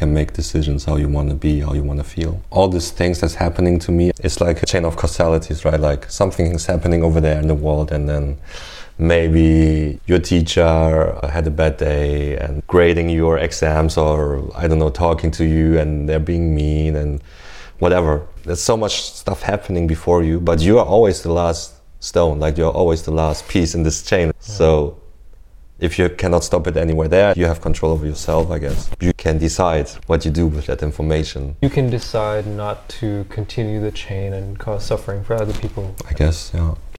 can make decisions how you want to be, how you want to feel. All these things that's happening to me, it's like a chain of causalities, right? Like something is happening over there in the world, and then maybe your teacher had a bad day and grading your exams, or I don't know, talking to you and they're being mean and whatever. There's so much stuff happening before you, but you are always the last stone, like you're always the last piece in this chain. So if you cannot stop it anywhere there, you have control over yourself, I guess. You can decide what you do with that information. You can decide not to continue the chain and cause suffering for other people. I guess, yeah.